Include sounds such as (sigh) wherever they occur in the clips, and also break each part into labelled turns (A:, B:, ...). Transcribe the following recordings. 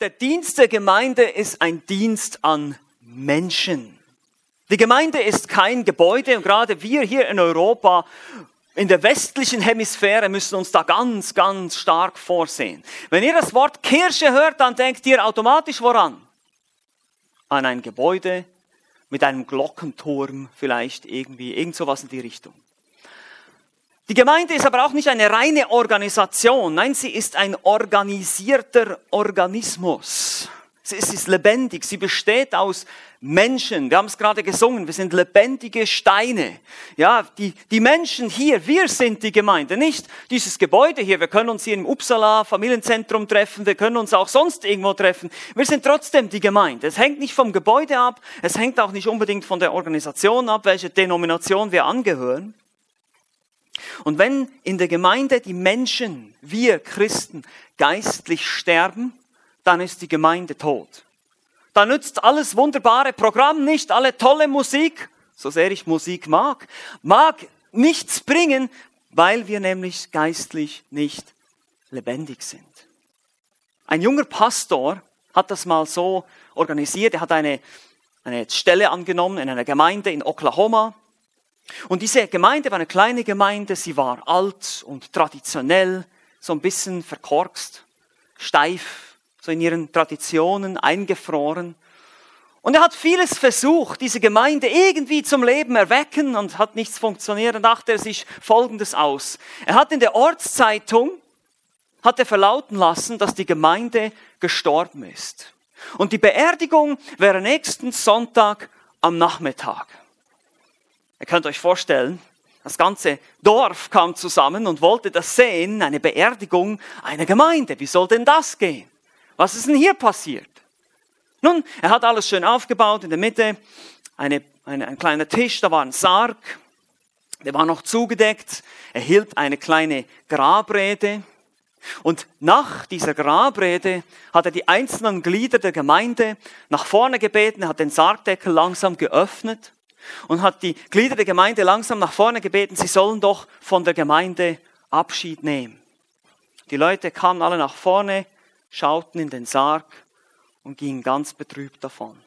A: der Dienst der Gemeinde ist ein Dienst an Menschen. Die Gemeinde ist kein Gebäude und gerade wir hier in Europa in der westlichen Hemisphäre müssen uns da ganz, ganz stark vorsehen. Wenn ihr das Wort Kirche hört, dann denkt ihr automatisch woran? An ein Gebäude mit einem Glockenturm vielleicht irgendwie, irgend sowas in die Richtung. Die Gemeinde ist aber auch nicht eine reine Organisation, nein, sie ist ein organisierter Organismus. Sie ist lebendig, sie besteht aus Menschen. Wir haben es gerade gesungen, wir sind lebendige Steine. Ja, die, die Menschen hier, wir sind die Gemeinde, nicht dieses Gebäude hier. Wir können uns hier im Uppsala Familienzentrum treffen, wir können uns auch sonst irgendwo treffen. Wir sind trotzdem die Gemeinde. Es hängt nicht vom Gebäude ab, es hängt auch nicht unbedingt von der Organisation ab, welche Denomination wir angehören. Und wenn in der Gemeinde die Menschen, wir Christen, geistlich sterben, dann ist die Gemeinde tot. Da nützt alles wunderbare Programm nicht, alle tolle Musik, so sehr ich Musik mag, mag nichts bringen, weil wir nämlich geistlich nicht lebendig sind. Ein junger Pastor hat das mal so organisiert, er hat eine, eine Stelle angenommen in einer Gemeinde in Oklahoma. Und diese Gemeinde war eine kleine Gemeinde, sie war alt und traditionell, so ein bisschen verkorkst, steif, so in ihren Traditionen eingefroren. Und er hat vieles versucht, diese Gemeinde irgendwie zum Leben erwecken und hat nichts funktioniert. Dann dachte er sich Folgendes aus. Er hat in der Ortszeitung, hat er verlauten lassen, dass die Gemeinde gestorben ist. Und die Beerdigung wäre nächsten Sonntag am Nachmittag. Ihr könnt euch vorstellen, das ganze Dorf kam zusammen und wollte das sehen, eine Beerdigung einer Gemeinde. Wie soll denn das gehen? Was ist denn hier passiert? Nun, er hat alles schön aufgebaut, in der Mitte eine, eine, ein kleiner Tisch, da war ein Sarg, der war noch zugedeckt, er hielt eine kleine Grabrede. Und nach dieser Grabrede hat er die einzelnen Glieder der Gemeinde nach vorne gebeten, er hat den Sargdeckel langsam geöffnet und hat die Glieder der Gemeinde langsam nach vorne gebeten, sie sollen doch von der Gemeinde Abschied nehmen. Die Leute kamen alle nach vorne, schauten in den Sarg und gingen ganz betrübt davon.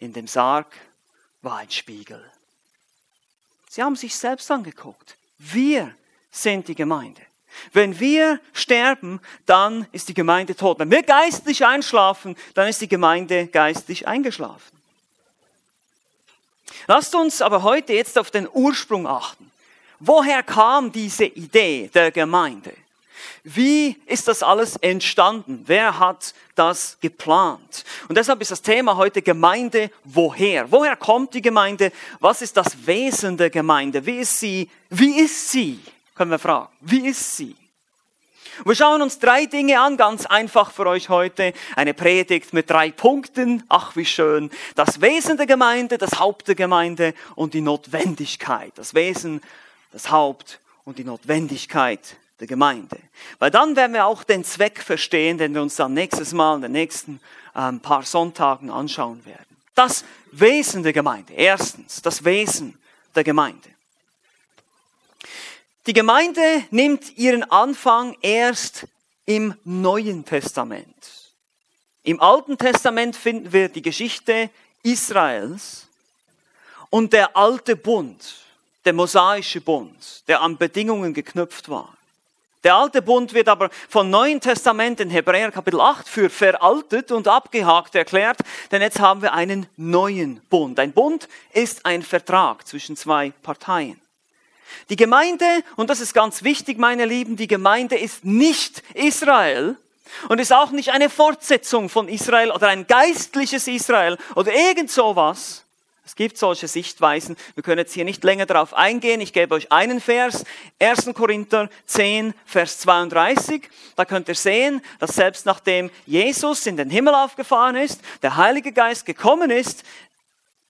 A: In dem Sarg war ein Spiegel. Sie haben sich selbst angeguckt. Wir sind die Gemeinde. Wenn wir sterben, dann ist die Gemeinde tot. Wenn wir geistlich einschlafen, dann ist die Gemeinde geistlich eingeschlafen. Lasst uns aber heute jetzt auf den Ursprung achten. Woher kam diese Idee der Gemeinde? Wie ist das alles entstanden? Wer hat das geplant? Und deshalb ist das Thema heute Gemeinde woher? Woher kommt die Gemeinde? Was ist das Wesen der Gemeinde? Wie ist sie? Wie ist sie? Können wir fragen. Wie ist sie? Wir schauen uns drei Dinge an, ganz einfach für euch heute. Eine Predigt mit drei Punkten. Ach, wie schön. Das Wesen der Gemeinde, das Haupt der Gemeinde und die Notwendigkeit. Das Wesen, das Haupt und die Notwendigkeit der Gemeinde. Weil dann werden wir auch den Zweck verstehen, den wir uns dann nächstes Mal in den nächsten ähm, paar Sonntagen anschauen werden. Das Wesen der Gemeinde. Erstens, das Wesen der Gemeinde. Die Gemeinde nimmt ihren Anfang erst im Neuen Testament. Im Alten Testament finden wir die Geschichte Israels und der alte Bund, der mosaische Bund, der an Bedingungen geknüpft war. Der alte Bund wird aber vom Neuen Testament in Hebräer Kapitel 8 für veraltet und abgehakt erklärt, denn jetzt haben wir einen neuen Bund. Ein Bund ist ein Vertrag zwischen zwei Parteien. Die Gemeinde, und das ist ganz wichtig, meine Lieben, die Gemeinde ist nicht Israel und ist auch nicht eine Fortsetzung von Israel oder ein geistliches Israel oder irgend sowas, es gibt solche Sichtweisen. Wir können jetzt hier nicht länger darauf eingehen. Ich gebe euch einen Vers. 1. Korinther 10, Vers 32. Da könnt ihr sehen, dass selbst nachdem Jesus in den Himmel aufgefahren ist, der Heilige Geist gekommen ist,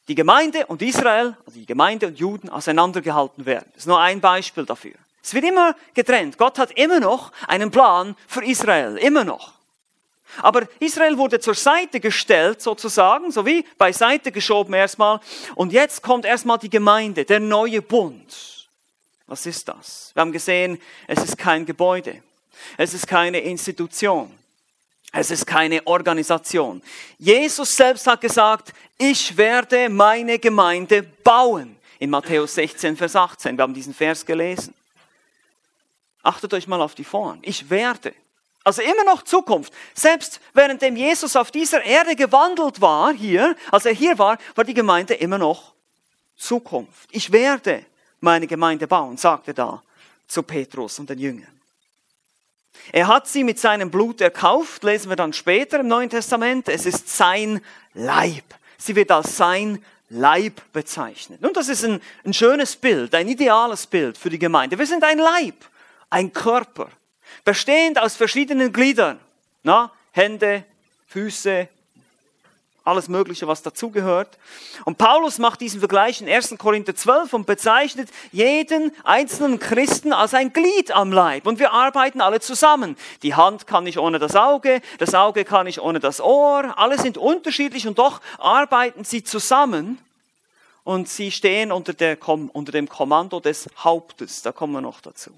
A: die Gemeinde und Israel, also die Gemeinde und Juden auseinandergehalten werden. Das ist nur ein Beispiel dafür. Es wird immer getrennt. Gott hat immer noch einen Plan für Israel. Immer noch. Aber Israel wurde zur Seite gestellt, sozusagen, so wie beiseite geschoben erstmal. Und jetzt kommt erstmal die Gemeinde, der neue Bund. Was ist das? Wir haben gesehen, es ist kein Gebäude. Es ist keine Institution. Es ist keine Organisation. Jesus selbst hat gesagt, ich werde meine Gemeinde bauen. In Matthäus 16, Vers 18. Wir haben diesen Vers gelesen. Achtet euch mal auf die Form. Ich werde. Also immer noch Zukunft. Selbst währenddem Jesus auf dieser Erde gewandelt war, hier, als er hier war, war die Gemeinde immer noch Zukunft. Ich werde meine Gemeinde bauen, sagte da zu Petrus und den Jüngern. Er hat sie mit seinem Blut erkauft, lesen wir dann später im Neuen Testament. Es ist sein Leib. Sie wird als sein Leib bezeichnet. Und das ist ein, ein schönes Bild, ein ideales Bild für die Gemeinde. Wir sind ein Leib, ein Körper, bestehend aus verschiedenen Gliedern. Na, Hände, Füße, alles Mögliche, was dazugehört. Und Paulus macht diesen Vergleich in 1. Korinther 12 und bezeichnet jeden einzelnen Christen als ein Glied am Leib. Und wir arbeiten alle zusammen. Die Hand kann nicht ohne das Auge, das Auge kann nicht ohne das Ohr. Alle sind unterschiedlich und doch arbeiten sie zusammen. Und sie stehen unter, der, unter dem Kommando des Hauptes. Da kommen wir noch dazu.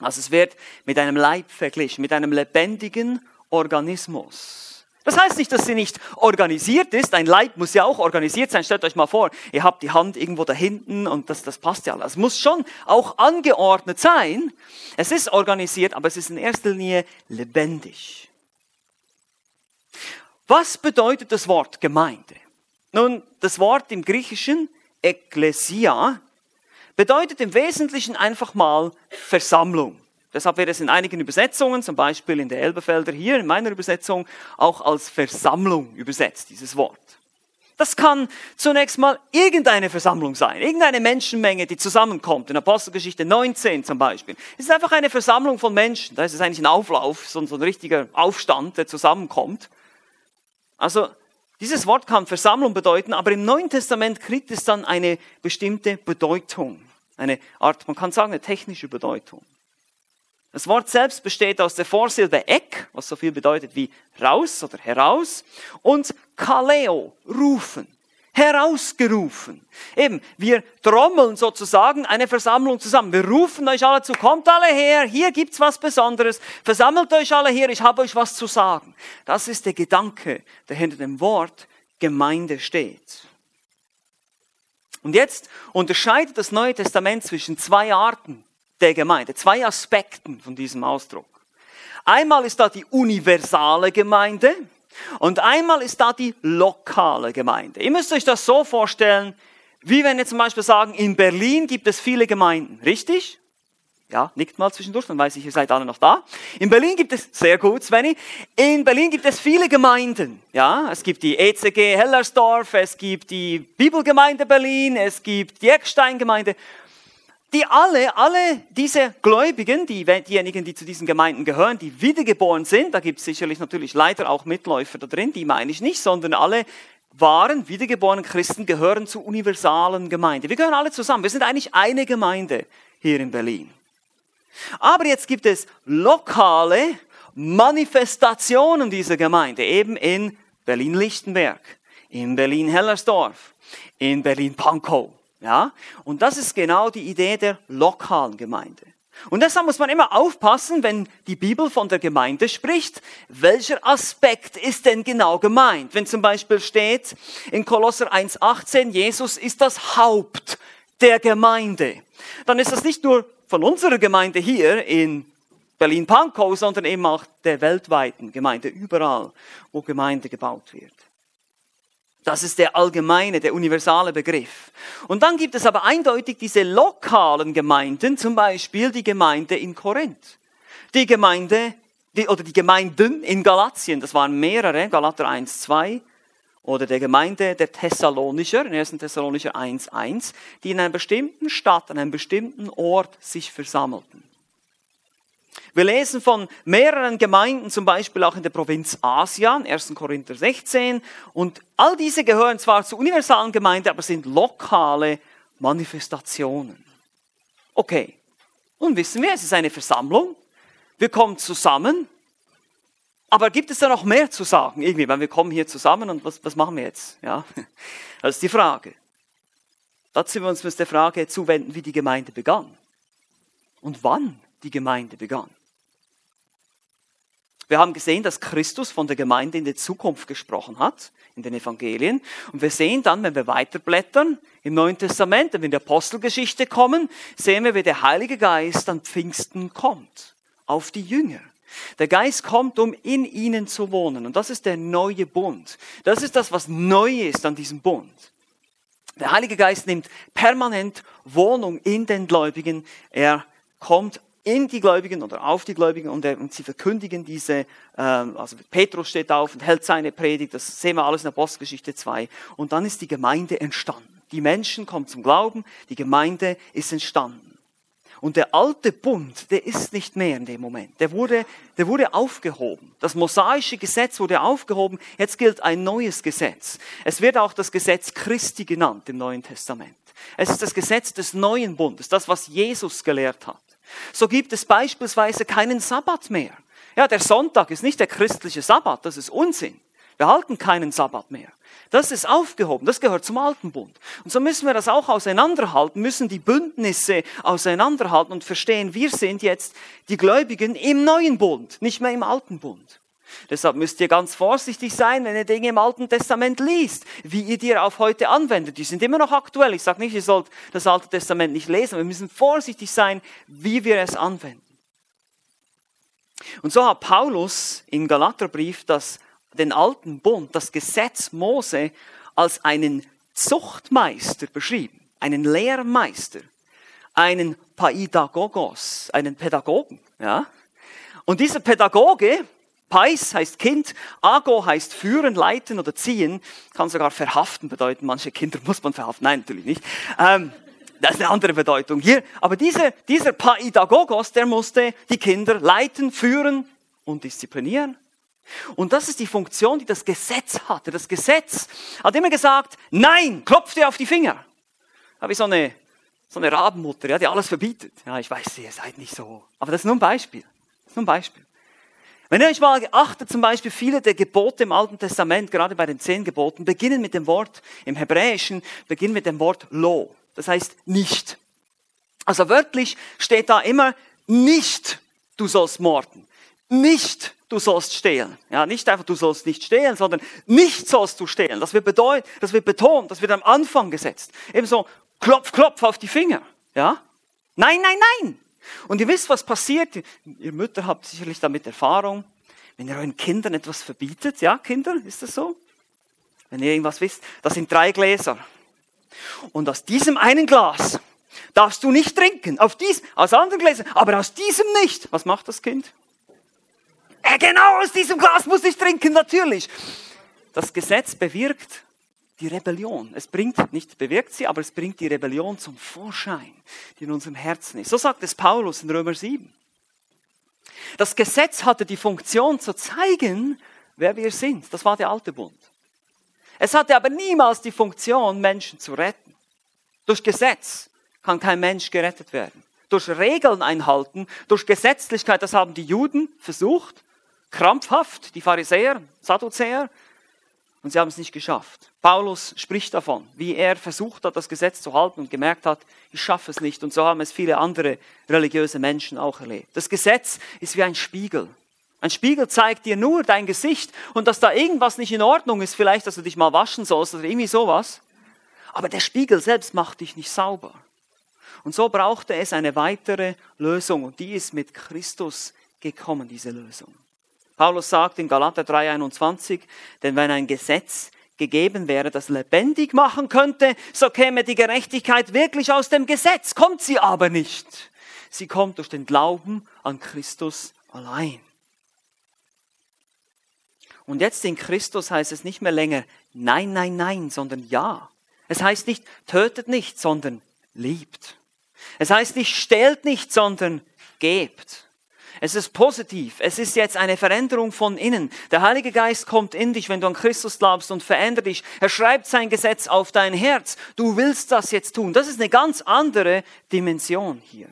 A: Also es wird mit einem Leib verglichen, mit einem lebendigen Organismus. Das heißt nicht, dass sie nicht organisiert ist. Ein Leib muss ja auch organisiert sein. Stellt euch mal vor, ihr habt die Hand irgendwo da hinten und das, das passt ja alles. Es muss schon auch angeordnet sein. Es ist organisiert, aber es ist in erster Linie lebendig. Was bedeutet das Wort Gemeinde? Nun, das Wort im Griechischen Ekklesia bedeutet im Wesentlichen einfach mal Versammlung. Deshalb wird es in einigen Übersetzungen, zum Beispiel in der Elbefelder hier in meiner Übersetzung, auch als Versammlung übersetzt, dieses Wort. Das kann zunächst mal irgendeine Versammlung sein, irgendeine Menschenmenge, die zusammenkommt. In Apostelgeschichte 19 zum Beispiel. Es ist einfach eine Versammlung von Menschen. Da ist es eigentlich ein Auflauf, so ein richtiger Aufstand, der zusammenkommt. Also dieses Wort kann Versammlung bedeuten, aber im Neuen Testament kriegt es dann eine bestimmte Bedeutung. Eine Art, man kann sagen, eine technische Bedeutung. Das Wort selbst besteht aus der Vorsilbe ek, was so viel bedeutet wie raus oder heraus, und kaleo, rufen, herausgerufen. Eben, wir trommeln sozusagen eine Versammlung zusammen. Wir rufen euch alle zu, kommt alle her, hier gibt's was Besonderes, versammelt euch alle her, ich habe euch was zu sagen. Das ist der Gedanke, der hinter dem Wort Gemeinde steht. Und jetzt unterscheidet das Neue Testament zwischen zwei Arten der Gemeinde. Zwei Aspekten von diesem Ausdruck. Einmal ist da die universale Gemeinde und einmal ist da die lokale Gemeinde. Ihr müsst euch das so vorstellen, wie wenn wir zum Beispiel sagen, in Berlin gibt es viele Gemeinden, richtig? Ja, nickt mal zwischendurch, dann weiß ich, ihr seid alle noch da. In Berlin gibt es, sehr gut, Svenny, in Berlin gibt es viele Gemeinden. Ja, es gibt die ECG Hellersdorf, es gibt die Bibelgemeinde Berlin, es gibt die Ecksteingemeinde die alle, alle diese Gläubigen, die, diejenigen, die zu diesen Gemeinden gehören, die wiedergeboren sind, da gibt es sicherlich natürlich leider auch Mitläufer da drin, die meine ich nicht, sondern alle wahren, wiedergeborenen Christen gehören zur universalen Gemeinde. Wir gehören alle zusammen. Wir sind eigentlich eine Gemeinde hier in Berlin. Aber jetzt gibt es lokale Manifestationen dieser Gemeinde, eben in Berlin-Lichtenberg, in Berlin-Hellersdorf, in Berlin-Pankow. Ja? Und das ist genau die Idee der lokalen Gemeinde. Und deshalb muss man immer aufpassen, wenn die Bibel von der Gemeinde spricht, welcher Aspekt ist denn genau gemeint? Wenn zum Beispiel steht in Kolosser 1,18, Jesus ist das Haupt der Gemeinde, dann ist das nicht nur von unserer Gemeinde hier in Berlin-Pankow, sondern eben auch der weltweiten Gemeinde, überall, wo Gemeinde gebaut wird. Das ist der allgemeine, der universale Begriff. Und dann gibt es aber eindeutig diese lokalen Gemeinden, zum Beispiel die Gemeinde in Korinth. Die Gemeinde, die, oder die Gemeinden in Galatien, das waren mehrere, Galater 1, 2, oder der Gemeinde der Thessalonicher, in 1. Thessalonicher 1, 1, die in einer bestimmten Stadt, an einem bestimmten Ort sich versammelten. Wir lesen von mehreren Gemeinden, zum Beispiel auch in der Provinz Asien, 1. Korinther 16. Und all diese gehören zwar zur universalen Gemeinde, aber sind lokale Manifestationen. Okay, nun wissen wir, es ist eine Versammlung. Wir kommen zusammen. Aber gibt es da noch mehr zu sagen? Irgendwie, weil wir kommen hier zusammen und was, was machen wir jetzt? Ja, (laughs) das ist die Frage. Dazu wir uns der Frage zuwenden, wie die Gemeinde begann. Und wann die Gemeinde begann. Wir haben gesehen, dass Christus von der Gemeinde in die Zukunft gesprochen hat, in den Evangelien. Und wir sehen dann, wenn wir weiterblättern im Neuen Testament, wenn wir in die Apostelgeschichte kommen, sehen wir, wie der Heilige Geist an Pfingsten kommt, auf die Jünger. Der Geist kommt, um in ihnen zu wohnen. Und das ist der neue Bund. Das ist das, was neu ist an diesem Bund. Der Heilige Geist nimmt permanent Wohnung in den Gläubigen. Er kommt in die Gläubigen oder auf die Gläubigen und, er, und sie verkündigen diese, ähm, also Petrus steht auf und hält seine Predigt, das sehen wir alles in Apostelgeschichte 2. Und dann ist die Gemeinde entstanden. Die Menschen kommen zum Glauben, die Gemeinde ist entstanden. Und der alte Bund, der ist nicht mehr in dem Moment. Der wurde, der wurde aufgehoben. Das mosaische Gesetz wurde aufgehoben. Jetzt gilt ein neues Gesetz. Es wird auch das Gesetz Christi genannt im Neuen Testament. Es ist das Gesetz des neuen Bundes, das, was Jesus gelehrt hat. So gibt es beispielsweise keinen Sabbat mehr. Ja, der Sonntag ist nicht der christliche Sabbat, das ist Unsinn. Wir halten keinen Sabbat mehr. Das ist aufgehoben, das gehört zum alten Bund. Und so müssen wir das auch auseinanderhalten, müssen die Bündnisse auseinanderhalten und verstehen, wir sind jetzt die Gläubigen im neuen Bund, nicht mehr im alten Bund. Deshalb müsst ihr ganz vorsichtig sein, wenn ihr Dinge im Alten Testament liest, wie ihr die auf heute anwendet. Die sind immer noch aktuell. Ich sage nicht, ihr sollt das Alte Testament nicht lesen. Wir müssen vorsichtig sein, wie wir es anwenden. Und so hat Paulus im Galaterbrief das, den alten Bund, das Gesetz Mose, als einen Zuchtmeister beschrieben, einen Lehrmeister, einen Paidagogos, einen Pädagogen. Ja? Und dieser Pädagoge, Pais heißt Kind, Ago heißt führen, leiten oder ziehen, kann sogar verhaften bedeuten. Manche Kinder muss man verhaften, nein, natürlich nicht. Ähm, das ist eine andere Bedeutung hier. Aber dieser, dieser Paidagogos, der musste die Kinder leiten, führen und disziplinieren. Und das ist die Funktion, die das Gesetz hatte. Das Gesetz hat immer gesagt, nein, klopf dir auf die Finger. Habe ich so eine, so eine Rabenmutter, ja, die alles verbietet. Ja, ich weiß, ihr seid nicht so. Aber das ist nur ein Beispiel. Das ist nur ein Beispiel. Wenn ihr euch mal achtet, zum Beispiel viele der Gebote im Alten Testament, gerade bei den zehn Geboten, beginnen mit dem Wort, im Hebräischen, beginnen mit dem Wort lo. Das heißt nicht. Also wörtlich steht da immer nicht, du sollst morden. Nicht, du sollst stehlen. Ja, nicht einfach, du sollst nicht stehlen, sondern nicht sollst du stehlen. Das wird bedeuten, das wird betont, das wird am Anfang gesetzt. Ebenso, klopf, klopf auf die Finger. Ja? Nein, nein, nein. Und ihr wisst, was passiert. Ihr Mütter habt sicherlich damit Erfahrung. Wenn ihr euren Kindern etwas verbietet, ja, Kinder, ist das so? Wenn ihr irgendwas wisst, das sind drei Gläser. Und aus diesem einen Glas darfst du nicht trinken. Auf dies, aus anderen Gläsern, aber aus diesem nicht. Was macht das Kind? Äh, genau aus diesem Glas muss ich trinken, natürlich. Das Gesetz bewirkt die Rebellion. Es bringt, nicht bewirkt sie, aber es bringt die Rebellion zum Vorschein, die in unserem Herzen ist. So sagt es Paulus in Römer 7. Das Gesetz hatte die Funktion zu zeigen, wer wir sind. Das war der alte Bund. Es hatte aber niemals die Funktion, Menschen zu retten. Durch Gesetz kann kein Mensch gerettet werden. Durch Regeln einhalten, durch Gesetzlichkeit, das haben die Juden versucht, krampfhaft, die Pharisäer, Sadduzäer, und sie haben es nicht geschafft. Paulus spricht davon, wie er versucht hat, das Gesetz zu halten und gemerkt hat, ich schaffe es nicht. Und so haben es viele andere religiöse Menschen auch erlebt. Das Gesetz ist wie ein Spiegel. Ein Spiegel zeigt dir nur dein Gesicht und dass da irgendwas nicht in Ordnung ist, vielleicht, dass du dich mal waschen sollst oder irgendwie sowas. Aber der Spiegel selbst macht dich nicht sauber. Und so brauchte es eine weitere Lösung und die ist mit Christus gekommen, diese Lösung. Paulus sagt in Galater 3:21, denn wenn ein Gesetz gegeben wäre, das lebendig machen könnte, so käme die Gerechtigkeit wirklich aus dem Gesetz, kommt sie aber nicht. Sie kommt durch den Glauben an Christus allein. Und jetzt in Christus heißt es nicht mehr länger Nein, nein, nein, sondern Ja. Es heißt nicht tötet nicht, sondern liebt. Es heißt nicht stellt nicht, sondern gebt. Es ist positiv. Es ist jetzt eine Veränderung von innen. Der Heilige Geist kommt in dich, wenn du an Christus glaubst und verändert dich. Er schreibt sein Gesetz auf dein Herz. Du willst das jetzt tun. Das ist eine ganz andere Dimension hier.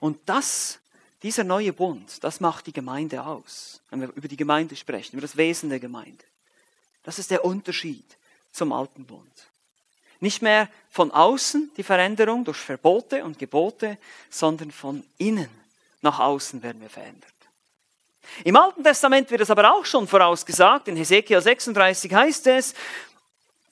A: Und das, dieser neue Bund, das macht die Gemeinde aus. Wenn wir über die Gemeinde sprechen, über das Wesen der Gemeinde. Das ist der Unterschied zum alten Bund. Nicht mehr von außen die Veränderung durch Verbote und Gebote, sondern von innen nach außen werden wir verändert. Im Alten Testament wird es aber auch schon vorausgesagt. In Hesekiel 36 heißt es,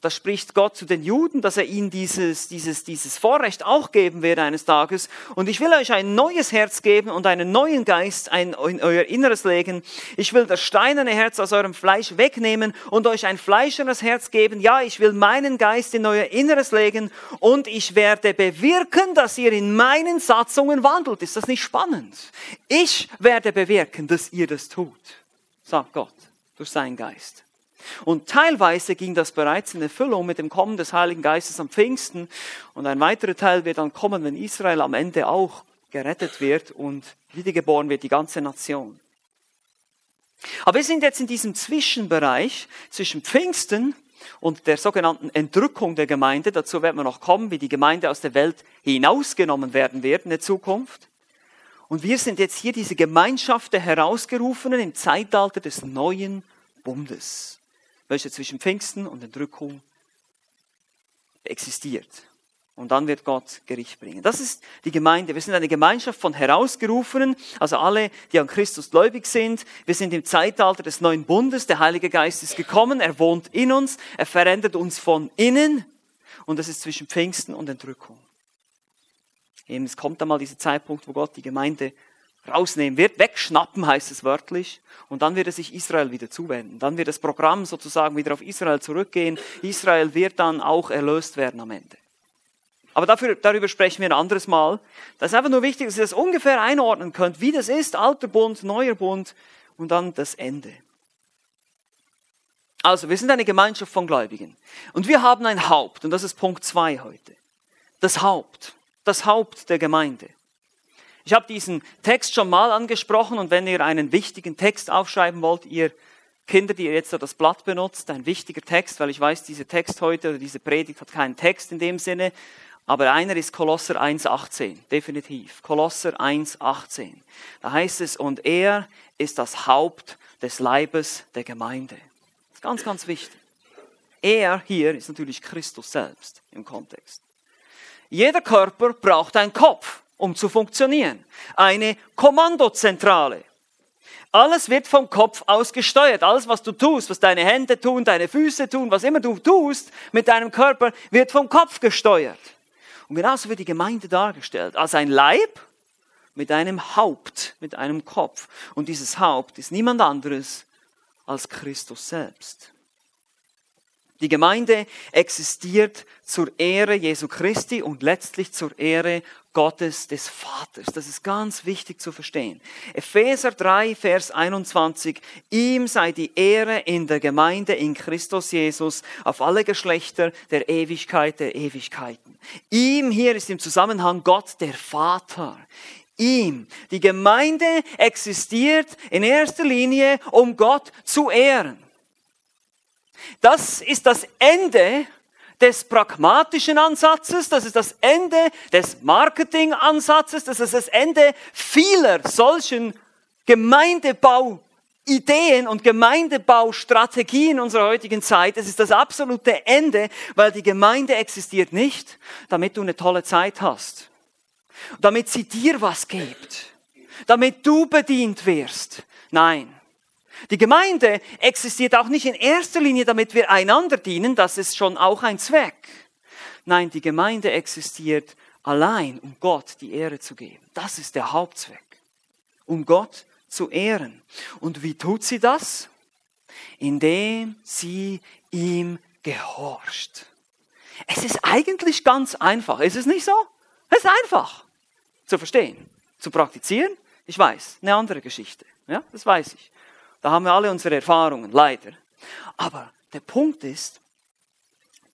A: da spricht Gott zu den Juden, dass er ihnen dieses, dieses, dieses Vorrecht auch geben wird eines Tages. Und ich will euch ein neues Herz geben und einen neuen Geist in euer Inneres legen. Ich will das steinerne Herz aus eurem Fleisch wegnehmen und euch ein fleischernes Herz geben. Ja, ich will meinen Geist in euer Inneres legen und ich werde bewirken, dass ihr in meinen Satzungen wandelt. Ist das nicht spannend? Ich werde bewirken, dass ihr das tut, sagt Gott durch seinen Geist. Und teilweise ging das bereits in Erfüllung mit dem Kommen des Heiligen Geistes am Pfingsten. Und ein weiterer Teil wird dann kommen, wenn Israel am Ende auch gerettet wird und wiedergeboren wird, die ganze Nation. Aber wir sind jetzt in diesem Zwischenbereich zwischen Pfingsten und der sogenannten Entrückung der Gemeinde. Dazu werden wir noch kommen, wie die Gemeinde aus der Welt hinausgenommen werden wird in der Zukunft. Und wir sind jetzt hier diese Gemeinschaft der Herausgerufenen im Zeitalter des neuen Bundes welche zwischen Pfingsten und Entrückung existiert. Und dann wird Gott Gericht bringen. Das ist die Gemeinde. Wir sind eine Gemeinschaft von Herausgerufenen, also alle, die an Christus gläubig sind. Wir sind im Zeitalter des neuen Bundes. Der Heilige Geist ist gekommen. Er wohnt in uns. Er verändert uns von innen. Und das ist zwischen Pfingsten und Entrückung. Eben, es kommt einmal dieser Zeitpunkt, wo Gott die Gemeinde rausnehmen wird, wegschnappen heißt es wörtlich, und dann wird er sich Israel wieder zuwenden. Dann wird das Programm sozusagen wieder auf Israel zurückgehen. Israel wird dann auch erlöst werden am Ende. Aber dafür, darüber sprechen wir ein anderes Mal. Das ist einfach nur wichtig, dass ihr das ungefähr einordnen könnt, wie das ist, alter Bund, neuer Bund und dann das Ende. Also, wir sind eine Gemeinschaft von Gläubigen. Und wir haben ein Haupt, und das ist Punkt zwei heute. Das Haupt, das Haupt der Gemeinde. Ich habe diesen Text schon mal angesprochen und wenn ihr einen wichtigen Text aufschreiben wollt, ihr Kinder, die ihr jetzt das Blatt benutzt, ein wichtiger Text, weil ich weiß, dieser Text heute oder diese Predigt hat keinen Text in dem Sinne, aber einer ist Kolosser 1,18, definitiv. Kolosser 1,18. Da heißt es, und er ist das Haupt des Leibes der Gemeinde. Das ist ganz, ganz wichtig. Er hier ist natürlich Christus selbst im Kontext. Jeder Körper braucht einen Kopf um zu funktionieren. Eine Kommandozentrale. Alles wird vom Kopf aus gesteuert. Alles, was du tust, was deine Hände tun, deine Füße tun, was immer du tust mit deinem Körper, wird vom Kopf gesteuert. Und genauso wird die Gemeinde dargestellt. Als ein Leib mit einem Haupt, mit einem Kopf. Und dieses Haupt ist niemand anderes als Christus selbst. Die Gemeinde existiert zur Ehre Jesu Christi und letztlich zur Ehre Gottes des Vaters. Das ist ganz wichtig zu verstehen. Epheser 3, Vers 21. Ihm sei die Ehre in der Gemeinde in Christus Jesus auf alle Geschlechter der Ewigkeit der Ewigkeiten. Ihm hier ist im Zusammenhang Gott der Vater. Ihm. Die Gemeinde existiert in erster Linie, um Gott zu ehren. Das ist das Ende des pragmatischen Ansatzes, das ist das Ende des Marketingansatzes, das ist das Ende vieler solchen Gemeindebauideen und Gemeindebaustrategien unserer heutigen Zeit. Es ist das absolute Ende, weil die Gemeinde existiert nicht, damit du eine tolle Zeit hast, damit sie dir was gibt, damit du bedient wirst. Nein, die Gemeinde existiert auch nicht in erster Linie, damit wir einander dienen, das ist schon auch ein Zweck. Nein, die Gemeinde existiert allein, um Gott die Ehre zu geben. Das ist der Hauptzweck. Um Gott zu ehren. Und wie tut sie das? Indem sie ihm gehorcht. Es ist eigentlich ganz einfach. Ist es nicht so? Es ist einfach zu verstehen. Zu praktizieren, ich weiß, eine andere Geschichte. Ja, das weiß ich. Da haben wir alle unsere Erfahrungen, leider. Aber der Punkt ist,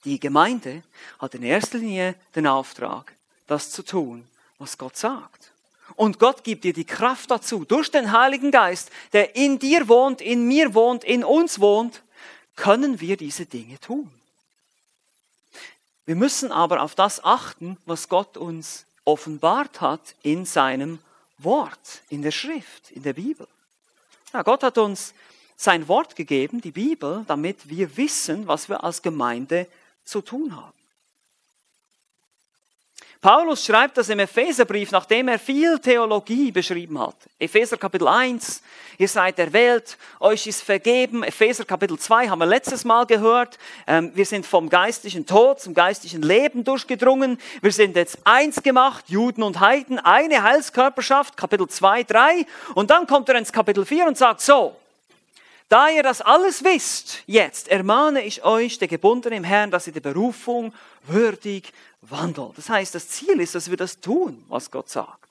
A: die Gemeinde hat in erster Linie den Auftrag, das zu tun, was Gott sagt. Und Gott gibt dir die Kraft dazu, durch den Heiligen Geist, der in dir wohnt, in mir wohnt, in uns wohnt, können wir diese Dinge tun. Wir müssen aber auf das achten, was Gott uns offenbart hat in seinem Wort, in der Schrift, in der Bibel. Ja, Gott hat uns sein Wort gegeben, die Bibel, damit wir wissen, was wir als Gemeinde zu tun haben. Paulus schreibt das im Epheserbrief, nachdem er viel Theologie beschrieben hat. Epheser Kapitel 1, ihr seid erwählt, euch ist vergeben. Epheser Kapitel 2 haben wir letztes Mal gehört. Ähm, wir sind vom geistlichen Tod zum geistlichen Leben durchgedrungen. Wir sind jetzt eins gemacht, Juden und Heiden, eine Heilskörperschaft, Kapitel 2, 3. Und dann kommt er ins Kapitel 4 und sagt so, da ihr das alles wisst, jetzt ermahne ich euch, der Gebundene im Herrn, dass ihr die Berufung würdig wandelt. Das heißt, das Ziel ist, dass wir das tun, was Gott sagt.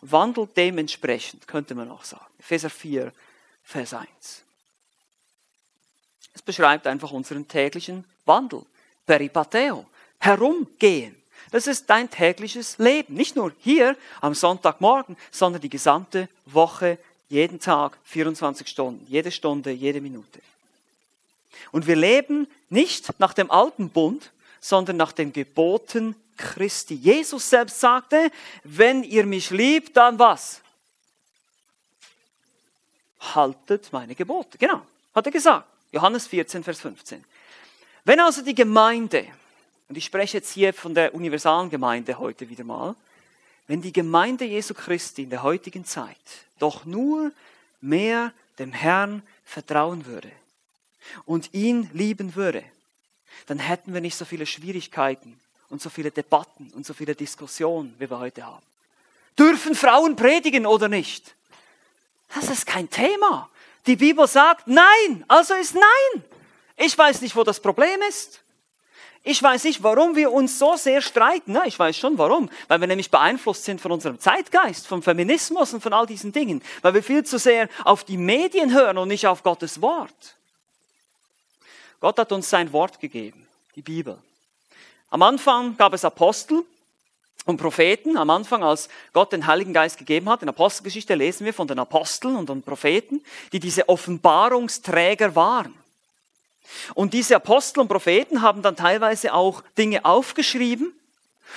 A: Wandelt dementsprechend, könnte man auch sagen. Epheser 4, Vers 1. Es beschreibt einfach unseren täglichen Wandel. Peripateo. Herumgehen. Das ist dein tägliches Leben. Nicht nur hier am Sonntagmorgen, sondern die gesamte Woche jeden Tag 24 Stunden, jede Stunde, jede Minute. Und wir leben nicht nach dem alten Bund, sondern nach den Geboten Christi. Jesus selbst sagte, wenn ihr mich liebt, dann was? Haltet meine Gebote. Genau, hat er gesagt. Johannes 14, Vers 15. Wenn also die Gemeinde, und ich spreche jetzt hier von der universalen Gemeinde heute wieder mal, wenn die Gemeinde Jesu Christi in der heutigen Zeit doch nur mehr dem Herrn vertrauen würde und ihn lieben würde, dann hätten wir nicht so viele Schwierigkeiten und so viele Debatten und so viele Diskussionen, wie wir heute haben. Dürfen Frauen predigen oder nicht? Das ist kein Thema. Die Bibel sagt nein, also ist nein. Ich weiß nicht, wo das Problem ist. Ich weiß nicht, warum wir uns so sehr streiten. Ja, ich weiß schon warum. Weil wir nämlich beeinflusst sind von unserem Zeitgeist, vom Feminismus und von all diesen Dingen. Weil wir viel zu sehr auf die Medien hören und nicht auf Gottes Wort. Gott hat uns sein Wort gegeben, die Bibel. Am Anfang gab es Apostel und Propheten. Am Anfang, als Gott den Heiligen Geist gegeben hat, in Apostelgeschichte lesen wir von den Aposteln und den Propheten, die diese Offenbarungsträger waren. Und diese Apostel und Propheten haben dann teilweise auch Dinge aufgeschrieben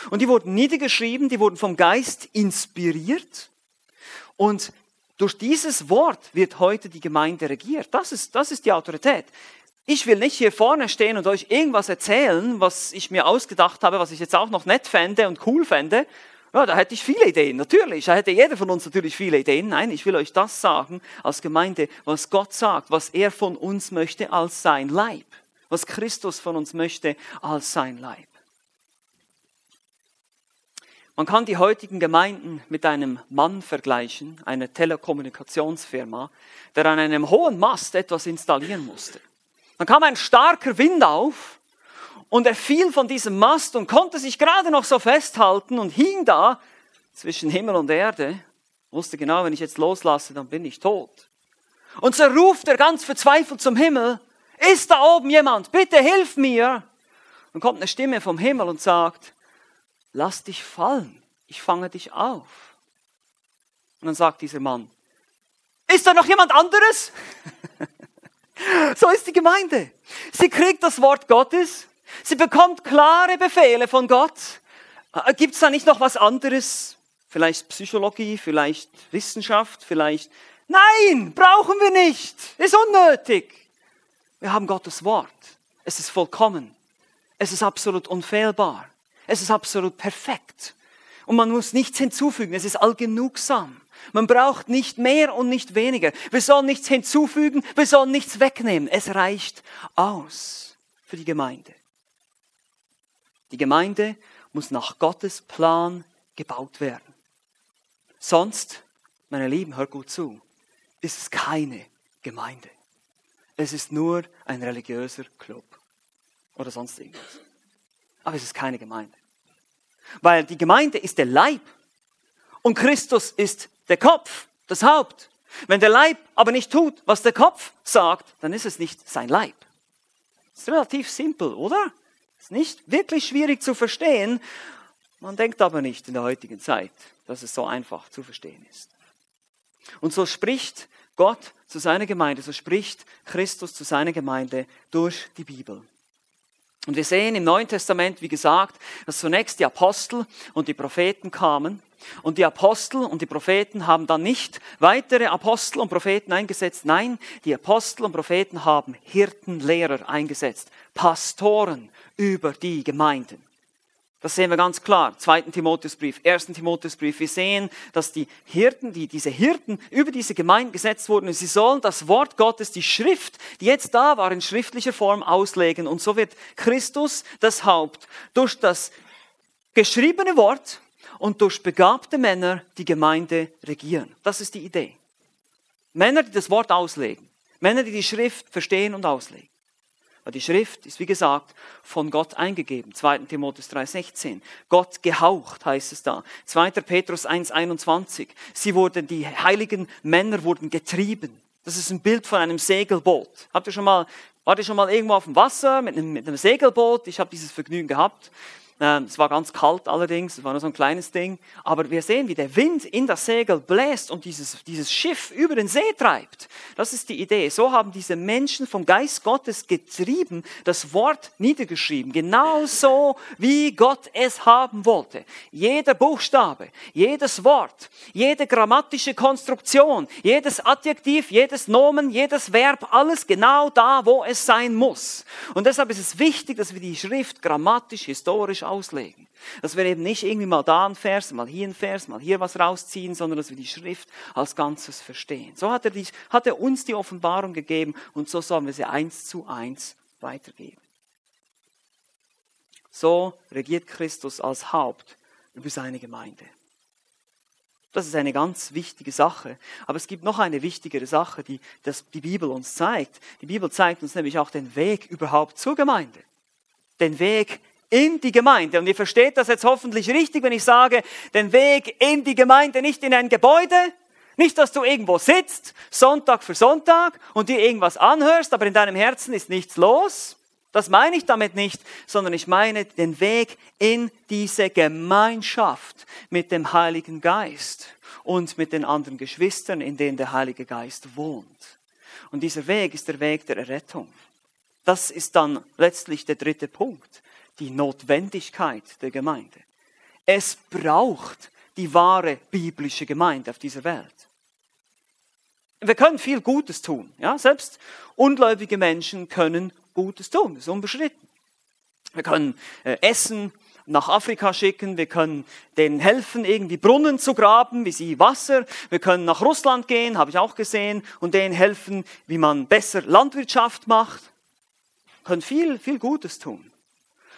A: und die wurden niedergeschrieben, die wurden vom Geist inspiriert und durch dieses Wort wird heute die Gemeinde regiert. Das ist, das ist die Autorität. Ich will nicht hier vorne stehen und euch irgendwas erzählen, was ich mir ausgedacht habe, was ich jetzt auch noch nett fände und cool fände ja, da hätte ich viele Ideen, natürlich. Da hätte jeder von uns natürlich viele Ideen. Nein, ich will euch das sagen als Gemeinde, was Gott sagt, was er von uns möchte als sein Leib. Was Christus von uns möchte als sein Leib. Man kann die heutigen Gemeinden mit einem Mann vergleichen, einer Telekommunikationsfirma, der an einem hohen Mast etwas installieren musste. Dann kam ein starker Wind auf und er fiel von diesem Mast und konnte sich gerade noch so festhalten und hing da zwischen Himmel und Erde. Wusste genau, wenn ich jetzt loslasse, dann bin ich tot. Und so ruft er ganz verzweifelt zum Himmel, ist da oben jemand? Bitte hilf mir. Und kommt eine Stimme vom Himmel und sagt, lass dich fallen, ich fange dich auf. Und dann sagt dieser Mann, ist da noch jemand anderes? (laughs) so ist die Gemeinde. Sie kriegt das Wort Gottes, Sie bekommt klare Befehle von Gott. Äh, Gibt es da nicht noch was anderes? Vielleicht Psychologie, vielleicht Wissenschaft, vielleicht... Nein, brauchen wir nicht. Ist unnötig. Wir haben Gottes Wort. Es ist vollkommen. Es ist absolut unfehlbar. Es ist absolut perfekt. Und man muss nichts hinzufügen. Es ist allgenugsam. Man braucht nicht mehr und nicht weniger. Wir sollen nichts hinzufügen. Wir sollen nichts wegnehmen. Es reicht aus für die Gemeinde. Die Gemeinde muss nach Gottes Plan gebaut werden. Sonst, meine Lieben, hört gut zu, ist es keine Gemeinde. Es ist nur ein religiöser Club oder sonst irgendwas. Aber es ist keine Gemeinde. Weil die Gemeinde ist der Leib und Christus ist der Kopf, das Haupt. Wenn der Leib aber nicht tut, was der Kopf sagt, dann ist es nicht sein Leib. Ist relativ simpel, oder? Ist nicht wirklich schwierig zu verstehen. Man denkt aber nicht in der heutigen Zeit, dass es so einfach zu verstehen ist. Und so spricht Gott zu seiner Gemeinde, so spricht Christus zu seiner Gemeinde durch die Bibel. Und wir sehen im Neuen Testament, wie gesagt, dass zunächst die Apostel und die Propheten kamen. Und die Apostel und die Propheten haben dann nicht weitere Apostel und Propheten eingesetzt. Nein, die Apostel und Propheten haben Hirtenlehrer eingesetzt, Pastoren über die Gemeinden. Das sehen wir ganz klar. Zweiten Timotheusbrief, ersten Timotheusbrief. Wir sehen, dass die Hirten, die, diese Hirten über diese Gemeinde gesetzt wurden und sie sollen das Wort Gottes, die Schrift, die jetzt da war, in schriftlicher Form auslegen. Und so wird Christus das Haupt durch das geschriebene Wort und durch begabte Männer die Gemeinde regieren. Das ist die Idee. Männer, die das Wort auslegen. Männer, die die Schrift verstehen und auslegen. Weil die Schrift ist, wie gesagt, von Gott eingegeben. 2. Timotheus 3,16. Gott gehaucht, heißt es da. 2. Petrus 1,21. Sie wurden, die heiligen Männer wurden getrieben. Das ist ein Bild von einem Segelboot. Habt ihr schon mal, wart ihr schon mal irgendwo auf dem Wasser mit einem, mit einem Segelboot? Ich habe dieses Vergnügen gehabt. Ähm, es war ganz kalt allerdings, es war nur so ein kleines Ding. Aber wir sehen, wie der Wind in das Segel bläst und dieses, dieses Schiff über den See treibt. Das ist die Idee. So haben diese Menschen vom Geist Gottes getrieben, das Wort niedergeschrieben. Genauso wie Gott es haben wollte. Jeder Buchstabe, jedes Wort, jede grammatische Konstruktion, jedes Adjektiv, jedes Nomen, jedes Verb, alles genau da, wo es sein muss. Und deshalb ist es wichtig, dass wir die Schrift grammatisch, historisch auslegen. Dass wir eben nicht irgendwie mal da ein Vers, mal hier ein Vers, mal hier was rausziehen, sondern dass wir die Schrift als Ganzes verstehen. So hat er, die, hat er uns die Offenbarung gegeben und so sollen wir sie eins zu eins weitergeben. So regiert Christus als Haupt über seine Gemeinde. Das ist eine ganz wichtige Sache. Aber es gibt noch eine wichtigere Sache, die das die Bibel uns zeigt. Die Bibel zeigt uns nämlich auch den Weg überhaupt zur Gemeinde. Den Weg in die Gemeinde. Und ihr versteht das jetzt hoffentlich richtig, wenn ich sage, den Weg in die Gemeinde, nicht in ein Gebäude, nicht, dass du irgendwo sitzt, Sonntag für Sonntag, und dir irgendwas anhörst, aber in deinem Herzen ist nichts los. Das meine ich damit nicht, sondern ich meine den Weg in diese Gemeinschaft mit dem Heiligen Geist und mit den anderen Geschwistern, in denen der Heilige Geist wohnt. Und dieser Weg ist der Weg der Errettung. Das ist dann letztlich der dritte Punkt die Notwendigkeit der Gemeinde. Es braucht die wahre biblische Gemeinde auf dieser Welt. Wir können viel Gutes tun. Ja? Selbst ungläubige Menschen können Gutes tun. Das ist unbeschritten. Wir können äh, Essen nach Afrika schicken, wir können denen helfen, irgendwie Brunnen zu graben, wie sie Wasser. Wir können nach Russland gehen, habe ich auch gesehen, und denen helfen, wie man besser Landwirtschaft macht. Wir können viel, viel Gutes tun.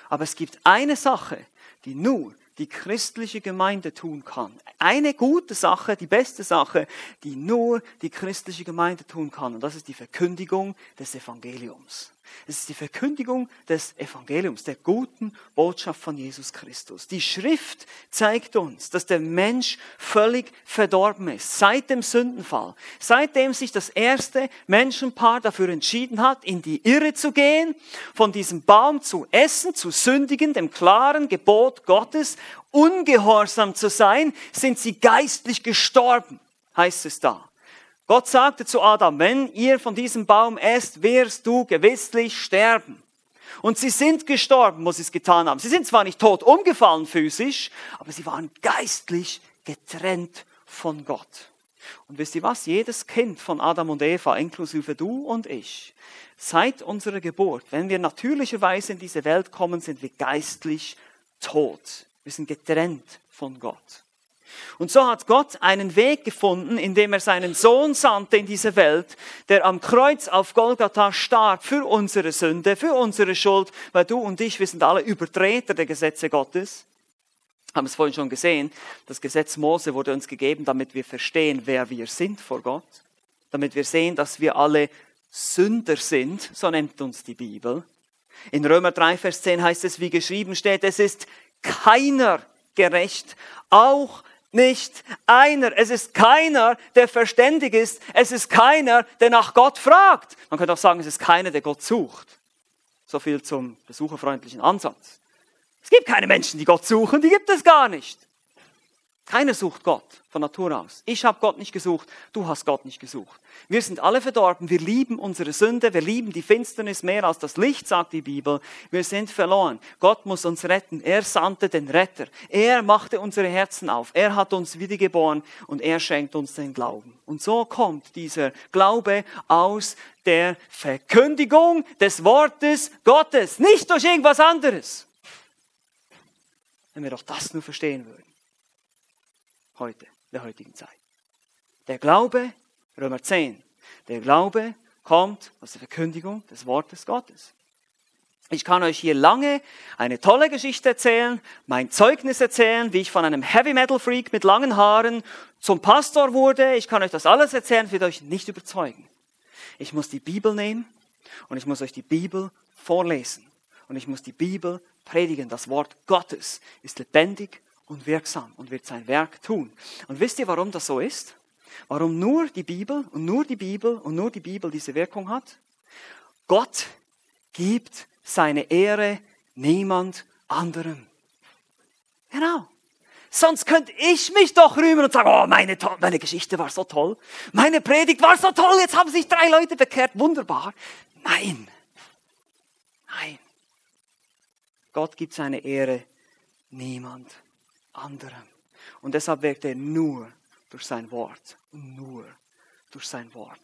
A: Aber es gibt eine Sache, die nur die christliche Gemeinde tun kann. Eine gute Sache, die beste Sache, die nur die christliche Gemeinde tun kann. Und das ist die Verkündigung des Evangeliums. Es ist die Verkündigung des Evangeliums, der guten Botschaft von Jesus Christus. Die Schrift zeigt uns, dass der Mensch völlig verdorben ist. Seit dem Sündenfall. Seitdem sich das erste Menschenpaar dafür entschieden hat, in die Irre zu gehen, von diesem Baum zu essen, zu sündigen, dem klaren Gebot Gottes, ungehorsam zu sein, sind sie geistlich gestorben, heißt es da. Gott sagte zu Adam, wenn ihr von diesem Baum esst, wirst du gewisslich sterben. Und sie sind gestorben, wo sie es getan haben. Sie sind zwar nicht tot umgefallen physisch, aber sie waren geistlich getrennt von Gott. Und wisst ihr was? Jedes Kind von Adam und Eva, inklusive du und ich, seit unserer Geburt, wenn wir natürlicherweise in diese Welt kommen, sind wir geistlich tot. Wir sind getrennt von Gott. Und so hat Gott einen Weg gefunden, indem er seinen Sohn sandte in diese Welt, der am Kreuz auf Golgatha starb für unsere Sünde, für unsere Schuld, weil du und ich, wir sind alle Übertreter der Gesetze Gottes. Haben es vorhin schon gesehen, das Gesetz Mose wurde uns gegeben, damit wir verstehen, wer wir sind vor Gott, damit wir sehen, dass wir alle Sünder sind, so nennt uns die Bibel. In Römer 3, Vers 10 heißt es, wie geschrieben steht, es ist keiner gerecht, auch nicht einer. Es ist keiner, der verständig ist. Es ist keiner, der nach Gott fragt. Man könnte auch sagen, es ist keiner, der Gott sucht. So viel zum besucherfreundlichen Ansatz. Es gibt keine Menschen, die Gott suchen, die gibt es gar nicht. Keiner sucht Gott von Natur aus. Ich habe Gott nicht gesucht, du hast Gott nicht gesucht. Wir sind alle verdorben, wir lieben unsere Sünde, wir lieben die Finsternis mehr als das Licht, sagt die Bibel. Wir sind verloren. Gott muss uns retten. Er sandte den Retter. Er machte unsere Herzen auf. Er hat uns wiedergeboren und er schenkt uns den Glauben. Und so kommt dieser Glaube aus der Verkündigung des Wortes Gottes, nicht durch irgendwas anderes. wenn wir doch das nur verstehen würden. Heute, der heutigen Zeit. Der Glaube, Römer 10, der Glaube kommt aus der Verkündigung des Wortes Gottes. Ich kann euch hier lange eine tolle Geschichte erzählen, mein Zeugnis erzählen, wie ich von einem Heavy Metal Freak mit langen Haaren zum Pastor wurde. Ich kann euch das alles erzählen, wird euch nicht überzeugen. Ich muss die Bibel nehmen und ich muss euch die Bibel vorlesen. Und ich muss die Bibel predigen. Das Wort Gottes ist lebendig und wirksam und wird sein Werk tun. Und wisst ihr, warum das so ist? Warum nur die Bibel und nur die Bibel und nur die Bibel diese Wirkung hat? Gott gibt seine Ehre niemand anderem. Genau. Sonst könnte ich mich doch rühmen und sagen, oh, meine, meine Geschichte war so toll. Meine Predigt war so toll. Jetzt haben sich drei Leute bekehrt. Wunderbar. Nein. Nein. Gott gibt seine Ehre niemand anderem. Und deshalb wirkt er nur durch sein Wort. Nur durch sein Wort.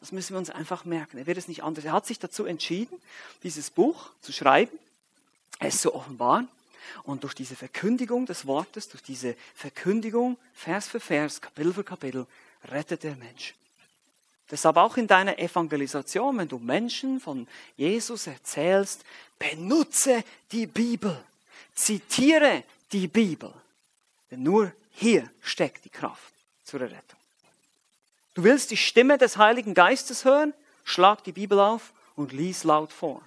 A: Das müssen wir uns einfach merken. Er wird es nicht anders. Er hat sich dazu entschieden, dieses Buch zu schreiben, es zu offenbaren. Und durch diese Verkündigung des Wortes, durch diese Verkündigung, Vers für Vers, Kapitel für Kapitel, rettet der Mensch. Deshalb auch in deiner Evangelisation, wenn du Menschen von Jesus erzählst, benutze die Bibel. Zitiere die Bibel. Denn nur hier steckt die Kraft zur Rettung. Du willst die Stimme des Heiligen Geistes hören? Schlag die Bibel auf und lies laut vor.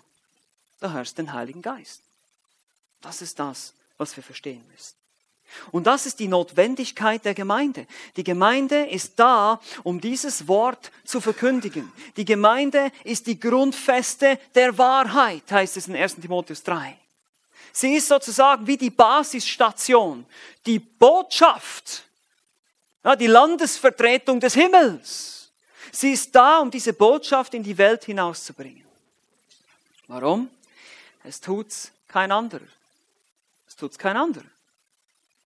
A: Da hörst du den Heiligen Geist. Das ist das, was wir verstehen müssen. Und das ist die Notwendigkeit der Gemeinde. Die Gemeinde ist da, um dieses Wort zu verkündigen. Die Gemeinde ist die Grundfeste der Wahrheit, heißt es in 1 Timotheus 3. Sie ist sozusagen wie die Basisstation, die Botschaft, die Landesvertretung des Himmels. Sie ist da, um diese Botschaft in die Welt hinauszubringen. Warum? Es tut's kein anderer. Es tut's kein anderer.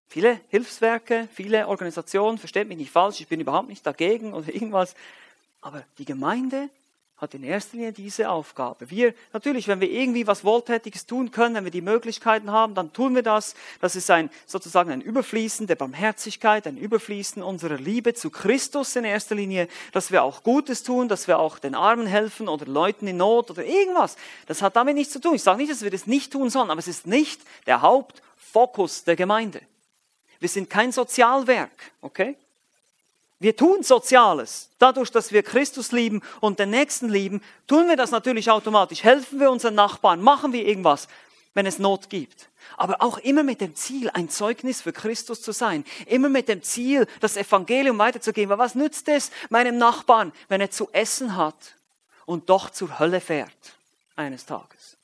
A: Viele Hilfswerke, viele Organisationen, versteht mich nicht falsch, ich bin überhaupt nicht dagegen oder (laughs) irgendwas. Aber die Gemeinde hat in erster Linie diese Aufgabe. Wir, natürlich, wenn wir irgendwie was Wohltätiges tun können, wenn wir die Möglichkeiten haben, dann tun wir das. Das ist ein, sozusagen ein Überfließen der Barmherzigkeit, ein Überfließen unserer Liebe zu Christus in erster Linie, dass wir auch Gutes tun, dass wir auch den Armen helfen oder Leuten in Not oder irgendwas. Das hat damit nichts zu tun. Ich sage nicht, dass wir das nicht tun sollen, aber es ist nicht der Hauptfokus der Gemeinde. Wir sind kein Sozialwerk, okay? Wir tun Soziales. Dadurch, dass wir Christus lieben und den Nächsten lieben, tun wir das natürlich automatisch. Helfen wir unseren Nachbarn, machen wir irgendwas, wenn es Not gibt. Aber auch immer mit dem Ziel, ein Zeugnis für Christus zu sein. Immer mit dem Ziel, das Evangelium weiterzugeben. Weil was nützt es meinem Nachbarn, wenn er zu essen hat und doch zur Hölle fährt eines Tages?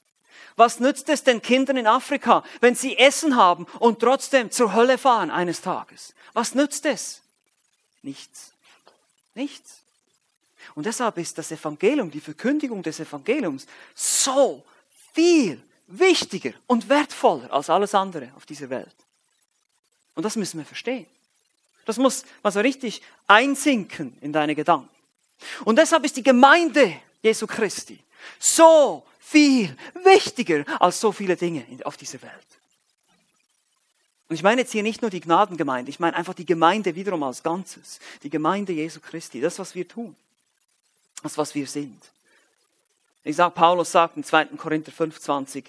A: Was nützt es den Kindern in Afrika, wenn sie Essen haben und trotzdem zur Hölle fahren eines Tages? Was nützt es? Nichts. Nichts. Und deshalb ist das Evangelium, die Verkündigung des Evangeliums so viel wichtiger und wertvoller als alles andere auf dieser Welt. Und das müssen wir verstehen. Das muss mal so richtig einsinken in deine Gedanken. Und deshalb ist die Gemeinde Jesu Christi so viel wichtiger als so viele Dinge auf dieser Welt. Und ich meine jetzt hier nicht nur die Gnadengemeinde, ich meine einfach die Gemeinde wiederum als Ganzes. Die Gemeinde Jesu Christi, das, was wir tun. Das, was wir sind. Ich sage, Paulus sagt in 2. Korinther 5,20,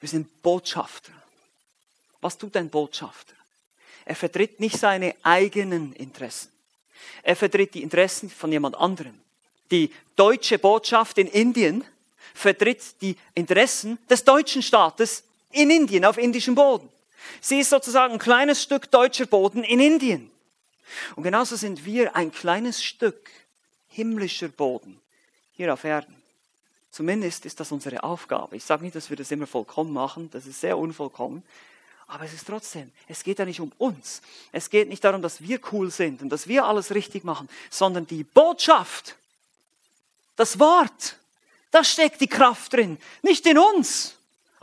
A: wir sind Botschafter. Was tut ein Botschafter? Er vertritt nicht seine eigenen Interessen. Er vertritt die Interessen von jemand anderem. Die deutsche Botschaft in Indien vertritt die Interessen des deutschen Staates in Indien, auf indischem Boden. Sie ist sozusagen ein kleines Stück deutscher Boden in Indien. Und genauso sind wir ein kleines Stück himmlischer Boden hier auf Erden. Zumindest ist das unsere Aufgabe. Ich sage nicht, dass wir das immer vollkommen machen, das ist sehr unvollkommen. Aber es ist trotzdem, es geht ja nicht um uns. Es geht nicht darum, dass wir cool sind und dass wir alles richtig machen, sondern die Botschaft, das Wort, da steckt die Kraft drin. Nicht in uns,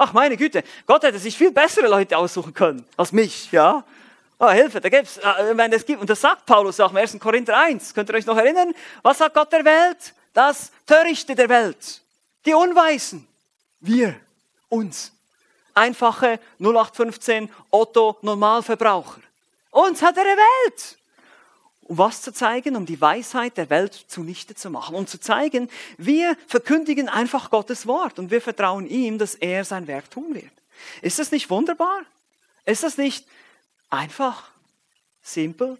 A: Ach meine Güte, Gott hätte sich viel bessere Leute aussuchen können als mich, ja. Oh, Hilfe, da gibt's, äh, wenn es gibt, und das sagt Paulus auch im 1. Korinther 1. Könnt ihr euch noch erinnern? Was sagt Gott der Welt? Das Törichte der Welt. Die Unweisen. Wir. Uns. einfache 0815 Otto Normalverbraucher. Uns hat er erwählt. Um was zu zeigen? Um die Weisheit der Welt zunichte zu machen. Um zu zeigen, wir verkündigen einfach Gottes Wort und wir vertrauen ihm, dass er sein Werk tun wird. Ist das nicht wunderbar? Ist das nicht einfach, simpel?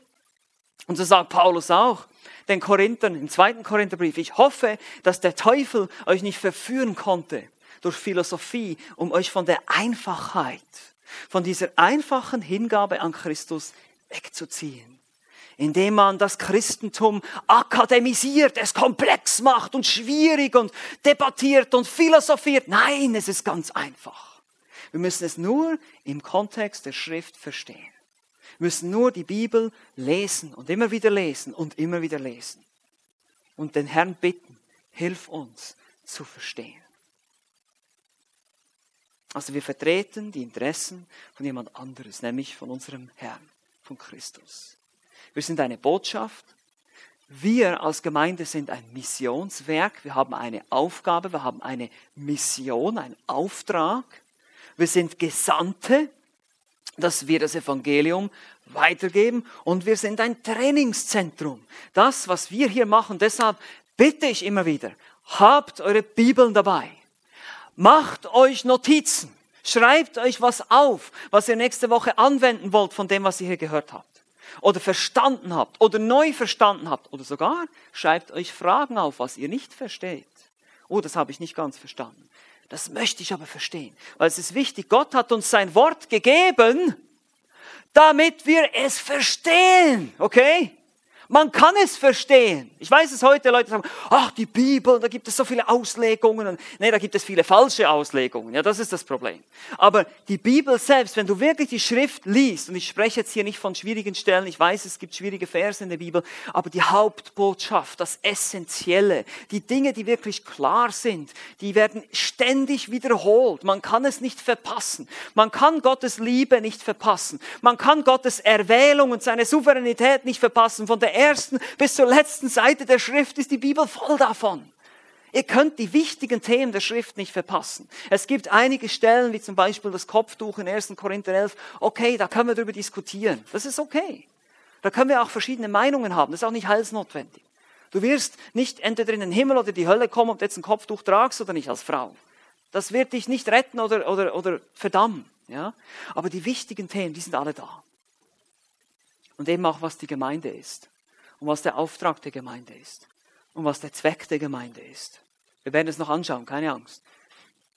A: Und so sagt Paulus auch den Korinthern im zweiten Korintherbrief, ich hoffe, dass der Teufel euch nicht verführen konnte durch Philosophie, um euch von der Einfachheit, von dieser einfachen Hingabe an Christus wegzuziehen. Indem man das Christentum akademisiert, es komplex macht und schwierig und debattiert und philosophiert. Nein, es ist ganz einfach. Wir müssen es nur im Kontext der Schrift verstehen müssen nur die Bibel lesen und immer wieder lesen und immer wieder lesen. Und den Herrn bitten, hilf uns zu verstehen. Also wir vertreten die Interessen von jemand anderes, nämlich von unserem Herrn, von Christus. Wir sind eine Botschaft. Wir als Gemeinde sind ein Missionswerk. Wir haben eine Aufgabe, wir haben eine Mission, einen Auftrag. Wir sind Gesandte dass wir das Evangelium weitergeben und wir sind ein Trainingszentrum. Das, was wir hier machen, deshalb bitte ich immer wieder, habt eure Bibeln dabei. Macht euch Notizen. Schreibt euch was auf, was ihr nächste Woche anwenden wollt von dem, was ihr hier gehört habt. Oder verstanden habt. Oder neu verstanden habt. Oder sogar schreibt euch Fragen auf, was ihr nicht versteht. Oh, das habe ich nicht ganz verstanden. Das möchte ich aber verstehen, weil es ist wichtig, Gott hat uns sein Wort gegeben, damit wir es verstehen, okay? Man kann es verstehen. Ich weiß es heute, Leute sagen, ach, die Bibel, da gibt es so viele Auslegungen. Nee, da gibt es viele falsche Auslegungen. Ja, das ist das Problem. Aber die Bibel selbst, wenn du wirklich die Schrift liest, und ich spreche jetzt hier nicht von schwierigen Stellen, ich weiß, es gibt schwierige Verse in der Bibel, aber die Hauptbotschaft, das Essentielle, die Dinge, die wirklich klar sind, die werden ständig wiederholt. Man kann es nicht verpassen. Man kann Gottes Liebe nicht verpassen. Man kann Gottes Erwählung und seine Souveränität nicht verpassen. Von der ersten bis zur letzten Seite der Schrift ist die Bibel voll davon. Ihr könnt die wichtigen Themen der Schrift nicht verpassen. Es gibt einige Stellen, wie zum Beispiel das Kopftuch in 1. Korinther 11. Okay, da können wir darüber diskutieren. Das ist okay. Da können wir auch verschiedene Meinungen haben. Das ist auch nicht heilsnotwendig. Du wirst nicht entweder in den Himmel oder die Hölle kommen, ob du jetzt ein Kopftuch tragst oder nicht als Frau. Das wird dich nicht retten oder, oder, oder verdammen. Ja? Aber die wichtigen Themen, die sind alle da. Und eben auch, was die Gemeinde ist und was der Auftrag der Gemeinde ist und was der Zweck der Gemeinde ist. Wir werden es noch anschauen, keine Angst.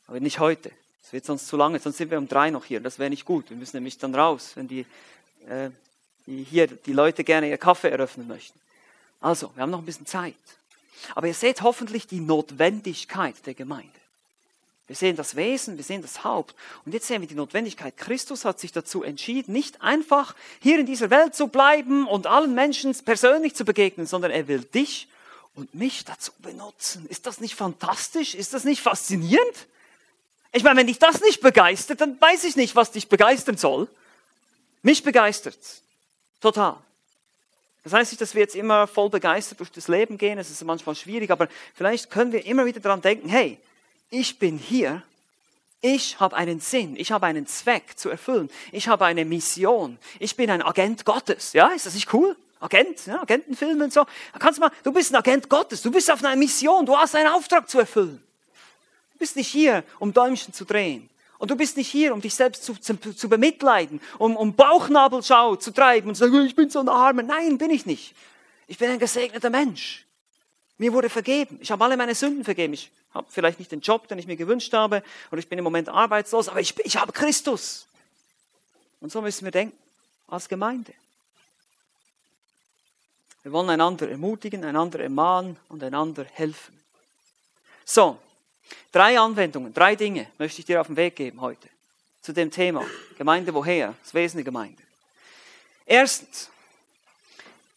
A: Aber nicht heute. Es wird sonst zu lange, sonst sind wir um drei noch hier. Das wäre nicht gut. Wir müssen nämlich dann raus, wenn die, äh, die hier die Leute gerne ihr Kaffee eröffnen möchten. Also, wir haben noch ein bisschen Zeit. Aber ihr seht hoffentlich die Notwendigkeit der Gemeinde. Wir sehen das Wesen, wir sehen das Haupt. Und jetzt sehen wir die Notwendigkeit. Christus hat sich dazu entschieden, nicht einfach hier in dieser Welt zu bleiben und allen Menschen persönlich zu begegnen, sondern er will dich und mich dazu benutzen. Ist das nicht fantastisch? Ist das nicht faszinierend? Ich meine, wenn dich das nicht begeistert, dann weiß ich nicht, was dich begeistern soll. Mich begeistert's. Total. Das heißt nicht, dass wir jetzt immer voll begeistert durch das Leben gehen. Es ist manchmal schwierig, aber vielleicht können wir immer wieder daran denken, hey, ich bin hier, ich habe einen Sinn, ich habe einen Zweck zu erfüllen, ich habe eine Mission, ich bin ein Agent Gottes. Ja, ist das nicht cool? Agent, ja, Agentenfilme und so. kannst du mal, du bist ein Agent Gottes, du bist auf einer Mission, du hast einen Auftrag zu erfüllen. Du bist nicht hier, um Däumchen zu drehen. Und du bist nicht hier, um dich selbst zu, zu, zu bemitleiden, um, um Bauchnabelschau zu treiben und zu sagen, ich bin so ein Armer. Nein, bin ich nicht. Ich bin ein gesegneter Mensch. Mir wurde vergeben. Ich habe alle meine Sünden vergeben. Ich habe vielleicht nicht den Job, den ich mir gewünscht habe, oder ich bin im Moment arbeitslos, aber ich, ich habe Christus. Und so müssen wir denken, als Gemeinde. Wir wollen einander ermutigen, einander ermahnen und einander helfen. So, drei Anwendungen, drei Dinge möchte ich dir auf den Weg geben heute zu dem Thema. Gemeinde woher? Das Wesen der Gemeinde. Erstens,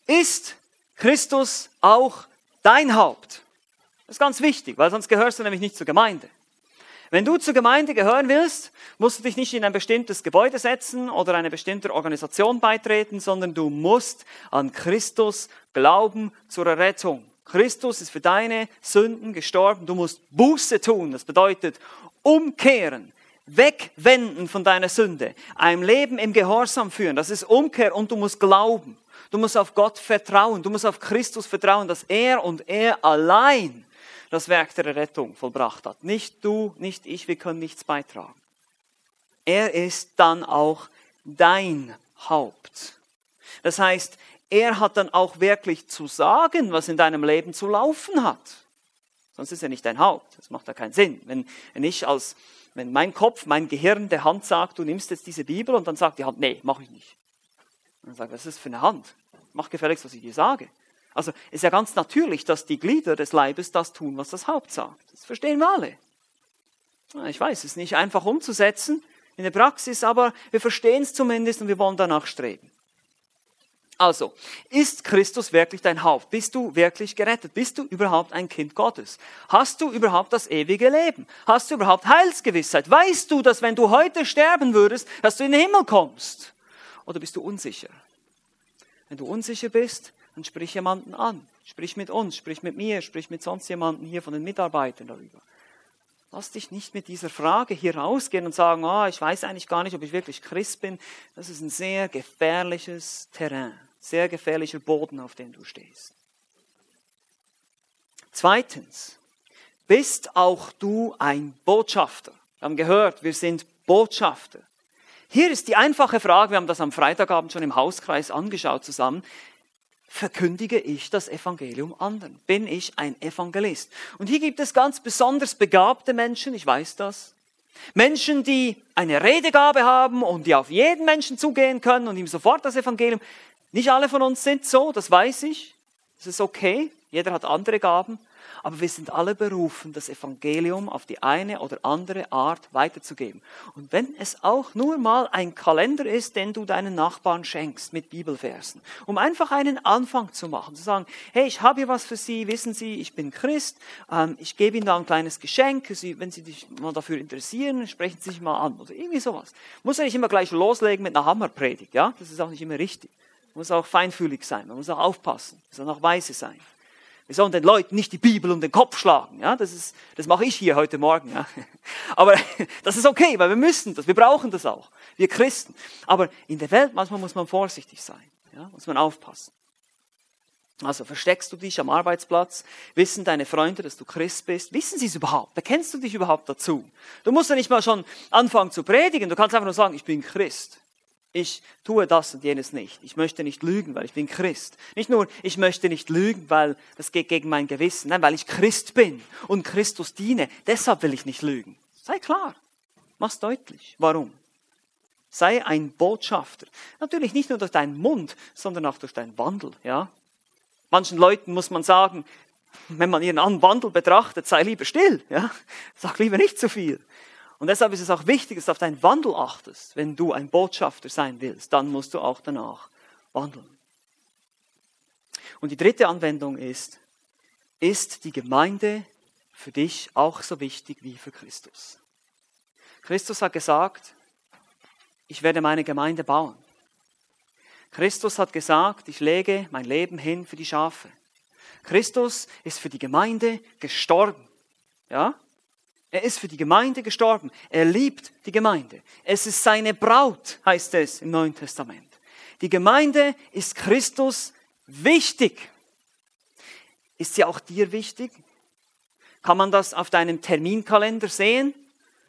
A: ist Christus auch dein Haupt? Das ist ganz wichtig, weil sonst gehörst du nämlich nicht zur Gemeinde. Wenn du zur Gemeinde gehören willst, musst du dich nicht in ein bestimmtes Gebäude setzen oder einer bestimmten Organisation beitreten, sondern du musst an Christus glauben zur Errettung. Christus ist für deine Sünden gestorben. Du musst Buße tun. Das bedeutet umkehren, wegwenden von deiner Sünde, einem Leben im Gehorsam führen. Das ist Umkehr und du musst glauben. Du musst auf Gott vertrauen. Du musst auf Christus vertrauen, dass er und er allein das Werk der Rettung vollbracht hat. Nicht du, nicht ich, wir können nichts beitragen. Er ist dann auch dein Haupt. Das heißt, er hat dann auch wirklich zu sagen, was in deinem Leben zu laufen hat. Sonst ist er nicht dein Haupt. Das macht ja keinen Sinn. Wenn, wenn ich als, wenn mein Kopf, mein Gehirn der Hand sagt, du nimmst jetzt diese Bibel und dann sagt die Hand, nee, mache ich nicht. Und sagt, was ist das für eine Hand? Mach gefälligst, was ich dir sage. Also ist ja ganz natürlich, dass die Glieder des Leibes das tun, was das Haupt sagt. Das verstehen wir alle. Ich weiß, es ist nicht einfach umzusetzen in der Praxis, aber wir verstehen es zumindest und wir wollen danach streben. Also, ist Christus wirklich dein Haupt? Bist du wirklich gerettet? Bist du überhaupt ein Kind Gottes? Hast du überhaupt das ewige Leben? Hast du überhaupt Heilsgewissheit? Weißt du, dass wenn du heute sterben würdest, dass du in den Himmel kommst? Oder bist du unsicher? Wenn du unsicher bist, dann sprich jemanden an. Sprich mit uns, sprich mit mir, sprich mit sonst jemanden hier von den Mitarbeitern darüber. Lass dich nicht mit dieser Frage hier rausgehen und sagen, oh, ich weiß eigentlich gar nicht, ob ich wirklich Christ bin. Das ist ein sehr gefährliches Terrain sehr gefährlicher Boden, auf dem du stehst. Zweitens, bist auch du ein Botschafter? Wir haben gehört, wir sind Botschafter. Hier ist die einfache Frage, wir haben das am Freitagabend schon im Hauskreis angeschaut zusammen. Verkündige ich das Evangelium anderen? Bin ich ein Evangelist? Und hier gibt es ganz besonders begabte Menschen, ich weiß das. Menschen, die eine Redegabe haben und die auf jeden Menschen zugehen können und ihm sofort das Evangelium. Nicht alle von uns sind so, das weiß ich. Das ist okay. Jeder hat andere Gaben. Aber wir sind alle berufen, das Evangelium auf die eine oder andere Art weiterzugeben. Und wenn es auch nur mal ein Kalender ist, den du deinen Nachbarn schenkst mit Bibelversen, um einfach einen Anfang zu machen, zu sagen, hey, ich habe hier was für Sie, wissen Sie, ich bin Christ, ähm, ich gebe Ihnen da ein kleines Geschenk, wenn Sie sich mal dafür interessieren, sprechen Sie sich mal an oder irgendwie sowas. Muss ja nicht immer gleich loslegen mit einer Hammerpredigt, ja, das ist auch nicht immer richtig. Man muss auch feinfühlig sein, man muss auch aufpassen, man soll auch weise sein. Wir sollen den Leuten nicht die Bibel um den Kopf schlagen. Ja, das, ist, das mache ich hier heute Morgen. Ja. (laughs) Aber (laughs) das ist okay, weil wir müssen das, wir brauchen das auch, wir Christen. Aber in der Welt manchmal muss man vorsichtig sein, ja, muss man aufpassen. Also versteckst du dich am Arbeitsplatz? Wissen deine Freunde, dass du Christ bist? Wissen sie es überhaupt? Bekennst du dich überhaupt dazu? Du musst ja nicht mal schon anfangen zu predigen. Du kannst einfach nur sagen, ich bin Christ ich tue das und jenes nicht. Ich möchte nicht lügen, weil ich bin Christ. Nicht nur, ich möchte nicht lügen, weil das geht gegen mein Gewissen. Nein, weil ich Christ bin und Christus diene. Deshalb will ich nicht lügen. Sei klar. Mach's deutlich. Warum? Sei ein Botschafter. Natürlich nicht nur durch deinen Mund, sondern auch durch deinen Wandel, ja. Manchen Leuten muss man sagen, wenn man ihren Wandel betrachtet, sei lieber still, ja. Sag lieber nicht zu viel. Und deshalb ist es auch wichtig, dass du auf deinen Wandel achtest. Wenn du ein Botschafter sein willst, dann musst du auch danach wandeln. Und die dritte Anwendung ist, ist die Gemeinde für dich auch so wichtig wie für Christus? Christus hat gesagt, ich werde meine Gemeinde bauen. Christus hat gesagt, ich lege mein Leben hin für die Schafe. Christus ist für die Gemeinde gestorben. Ja? Er ist für die Gemeinde gestorben. Er liebt die Gemeinde. Es ist seine Braut, heißt es im Neuen Testament. Die Gemeinde ist Christus wichtig. Ist sie auch dir wichtig? Kann man das auf deinem Terminkalender sehen?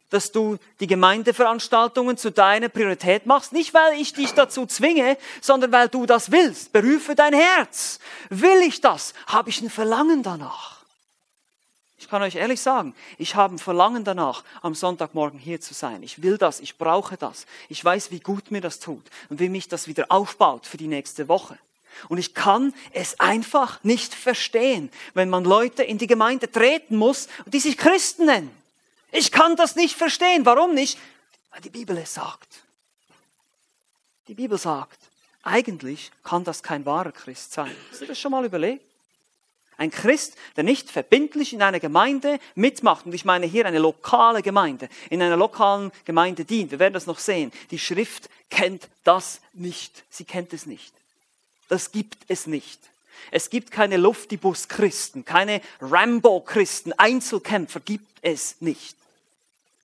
A: dass du die Gemeindeveranstaltungen zu deiner Priorität machst. Nicht, weil ich dich dazu zwinge, sondern weil du das willst. Berufe dein Herz. Will ich das? Habe ich ein Verlangen danach? Ich kann euch ehrlich sagen, ich habe ein Verlangen danach, am Sonntagmorgen hier zu sein. Ich will das, ich brauche das. Ich weiß, wie gut mir das tut und wie mich das wieder aufbaut für die nächste Woche. Und ich kann es einfach nicht verstehen, wenn man Leute in die Gemeinde treten muss, die sich Christen nennen. Ich kann das nicht verstehen. Warum nicht? Weil die Bibel es sagt. Die Bibel sagt, eigentlich kann das kein wahrer Christ sein. Hast du das schon mal überlegt? Ein Christ, der nicht verbindlich in einer Gemeinde mitmacht, und ich meine hier eine lokale Gemeinde, in einer lokalen Gemeinde dient. Wir werden das noch sehen. Die Schrift kennt das nicht. Sie kennt es nicht. Das gibt es nicht. Es gibt keine Luftibus-Christen, keine Rambo-Christen, Einzelkämpfer gibt es nicht.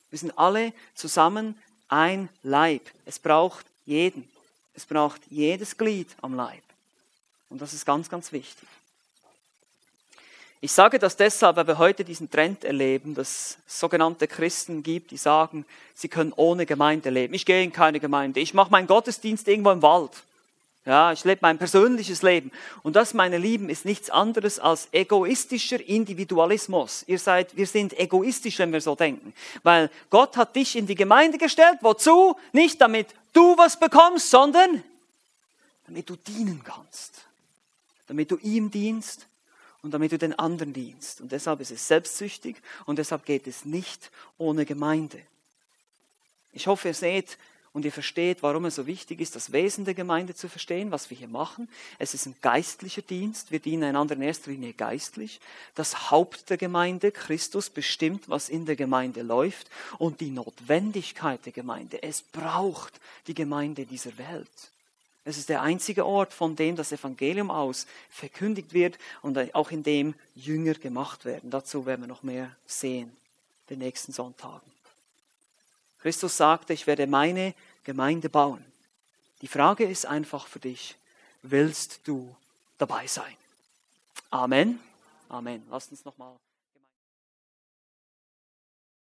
A: Wir sind alle zusammen ein Leib. Es braucht jeden. Es braucht jedes Glied am Leib. Und das ist ganz, ganz wichtig. Ich sage das deshalb, weil wir heute diesen Trend erleben, dass es sogenannte Christen gibt, die sagen, sie können ohne Gemeinde leben. Ich gehe in keine Gemeinde. Ich mache meinen Gottesdienst irgendwo im Wald. Ja, ich lebe mein persönliches Leben. Und das, meine Lieben, ist nichts anderes als egoistischer Individualismus. Ihr seid, wir sind egoistisch, wenn wir so denken. Weil Gott hat dich in die Gemeinde gestellt. Wozu? Nicht damit du was bekommst, sondern damit du dienen kannst. Damit du ihm dienst und damit du den anderen dienst. Und deshalb ist es selbstsüchtig und deshalb geht es nicht ohne Gemeinde. Ich hoffe, ihr seht, und ihr versteht, warum es so wichtig ist, das Wesen der Gemeinde zu verstehen, was wir hier machen. Es ist ein geistlicher Dienst. Wir dienen einander in erster Linie geistlich. Das Haupt der Gemeinde, Christus, bestimmt, was in der Gemeinde läuft und die Notwendigkeit der Gemeinde. Es braucht die Gemeinde dieser Welt. Es ist der einzige Ort, von dem das Evangelium aus verkündigt wird und auch in dem Jünger gemacht werden. Dazu werden wir noch mehr sehen, den nächsten Sonntagen. Christus sagte, ich werde meine Gemeinde bauen. Die Frage ist einfach für dich, willst du dabei sein? Amen. Amen. Lasst uns nochmal.